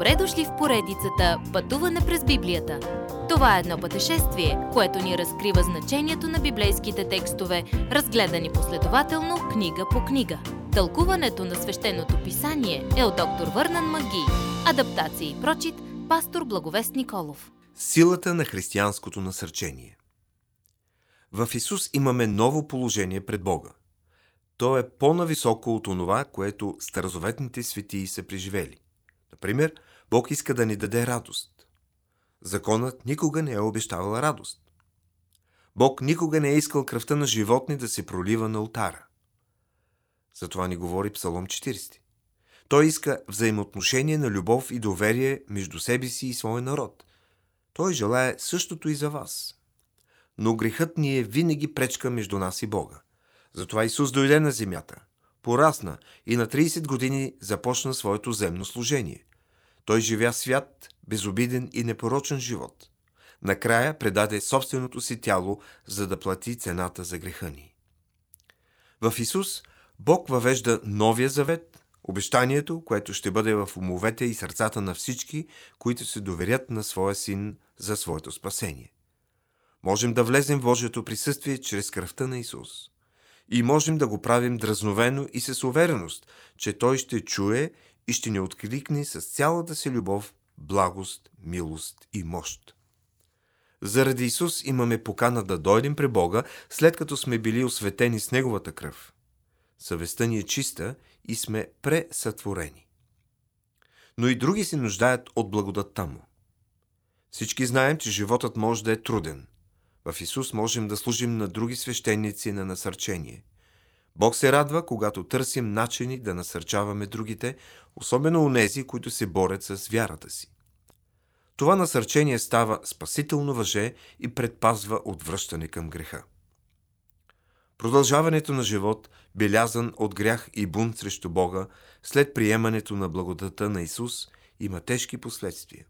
Добре дошли в поредицата Пътуване през Библията. Това е едно пътешествие, което ни разкрива значението на библейските текстове, разгледани последователно книга по книга. Тълкуването на свещеното писание е от доктор Върнан Маги. Адаптация и прочит, пастор Благовест Николов. Силата на християнското насърчение В Исус имаме ново положение пред Бога. То е по-нависоко от онова, което старозаветните светии са преживели. Например, Бог иска да ни даде радост. Законът никога не е обещавал радост. Бог никога не е искал кръвта на животни да се пролива на ултара. За това ни говори Псалом 40. Той иска взаимоотношение на любов и доверие между себе си и своя народ. Той желая същото и за вас. Но грехът ни е винаги пречка между нас и Бога. Затова Исус дойде на земята, порасна и на 30 години започна своето земно служение. Той живя свят, безобиден и непорочен живот. Накрая предаде собственото си тяло, за да плати цената за греха ни. В Исус Бог въвежда новия завет, обещанието, което ще бъде в умовете и сърцата на всички, които се доверят на своя син за своето спасение. Можем да влезем в Божието присъствие чрез кръвта на Исус. И можем да го правим дразновено и с увереност, че Той ще чуе и ще ни откликне с цялата си любов, благост, милост и мощ. Заради Исус имаме покана да дойдем при Бога, след като сме били осветени с Неговата кръв. Съвестта ни е чиста и сме пресътворени. Но и други се нуждаят от благодатта Му. Всички знаем, че животът може да е труден. В Исус можем да служим на други свещеници на насърчение. Бог се радва, когато търсим начини да насърчаваме другите, особено нези, които се борят с вярата си. Това насърчение става спасително въже и предпазва от връщане към греха. Продължаването на живот, белязан от грях и бунт срещу Бога, след приемането на благодата на Исус, има тежки последствия.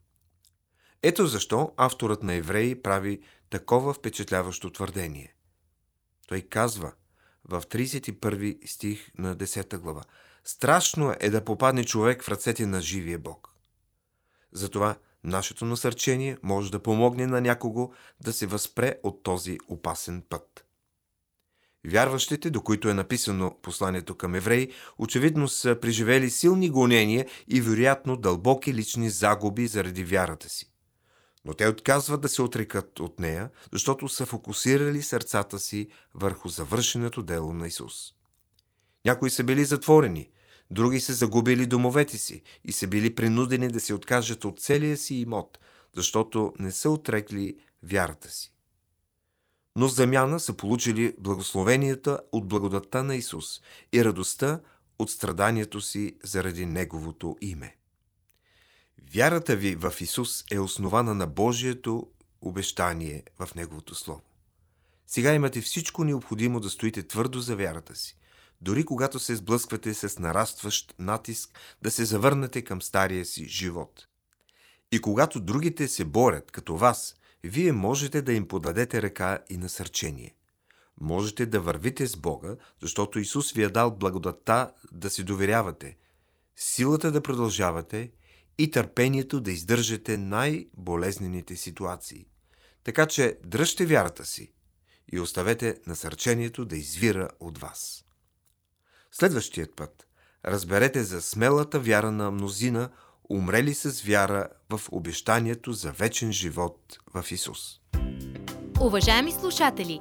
Ето защо авторът на Евреи прави такова впечатляващо твърдение. Той казва в 31 стих на 10 глава Страшно е да попадне човек в ръцете на живия Бог. Затова нашето насърчение може да помогне на някого да се възпре от този опасен път. Вярващите, до които е написано посланието към евреи, очевидно са преживели силни гонения и вероятно дълбоки лични загуби заради вярата си. Но те отказват да се отрекат от нея, защото са фокусирали сърцата си върху завършеното дело на Исус. Някои са били затворени, други са загубили домовете си и са били принудени да се откажат от целия си имот, защото не са отрекли вярата си но в замяна са получили благословенията от благодатта на Исус и радостта от страданието си заради Неговото име. Вярата ви в Исус е основана на Божието обещание в Неговото Слово. Сега имате всичко необходимо да стоите твърдо за вярата си, дори когато се сблъсквате с нарастващ натиск да се завърнете към стария си живот. И когато другите се борят като вас, вие можете да им подадете ръка и насърчение. Можете да вървите с Бога, защото Исус ви е дал благодатта да си доверявате, силата да продължавате и търпението да издържате най-болезнените ситуации. Така че дръжте вярата си и оставете насърчението да извира от вас. Следващият път разберете за смелата вяра на мнозина – умрели с вяра в обещанието за вечен живот в Исус. Уважаеми слушатели,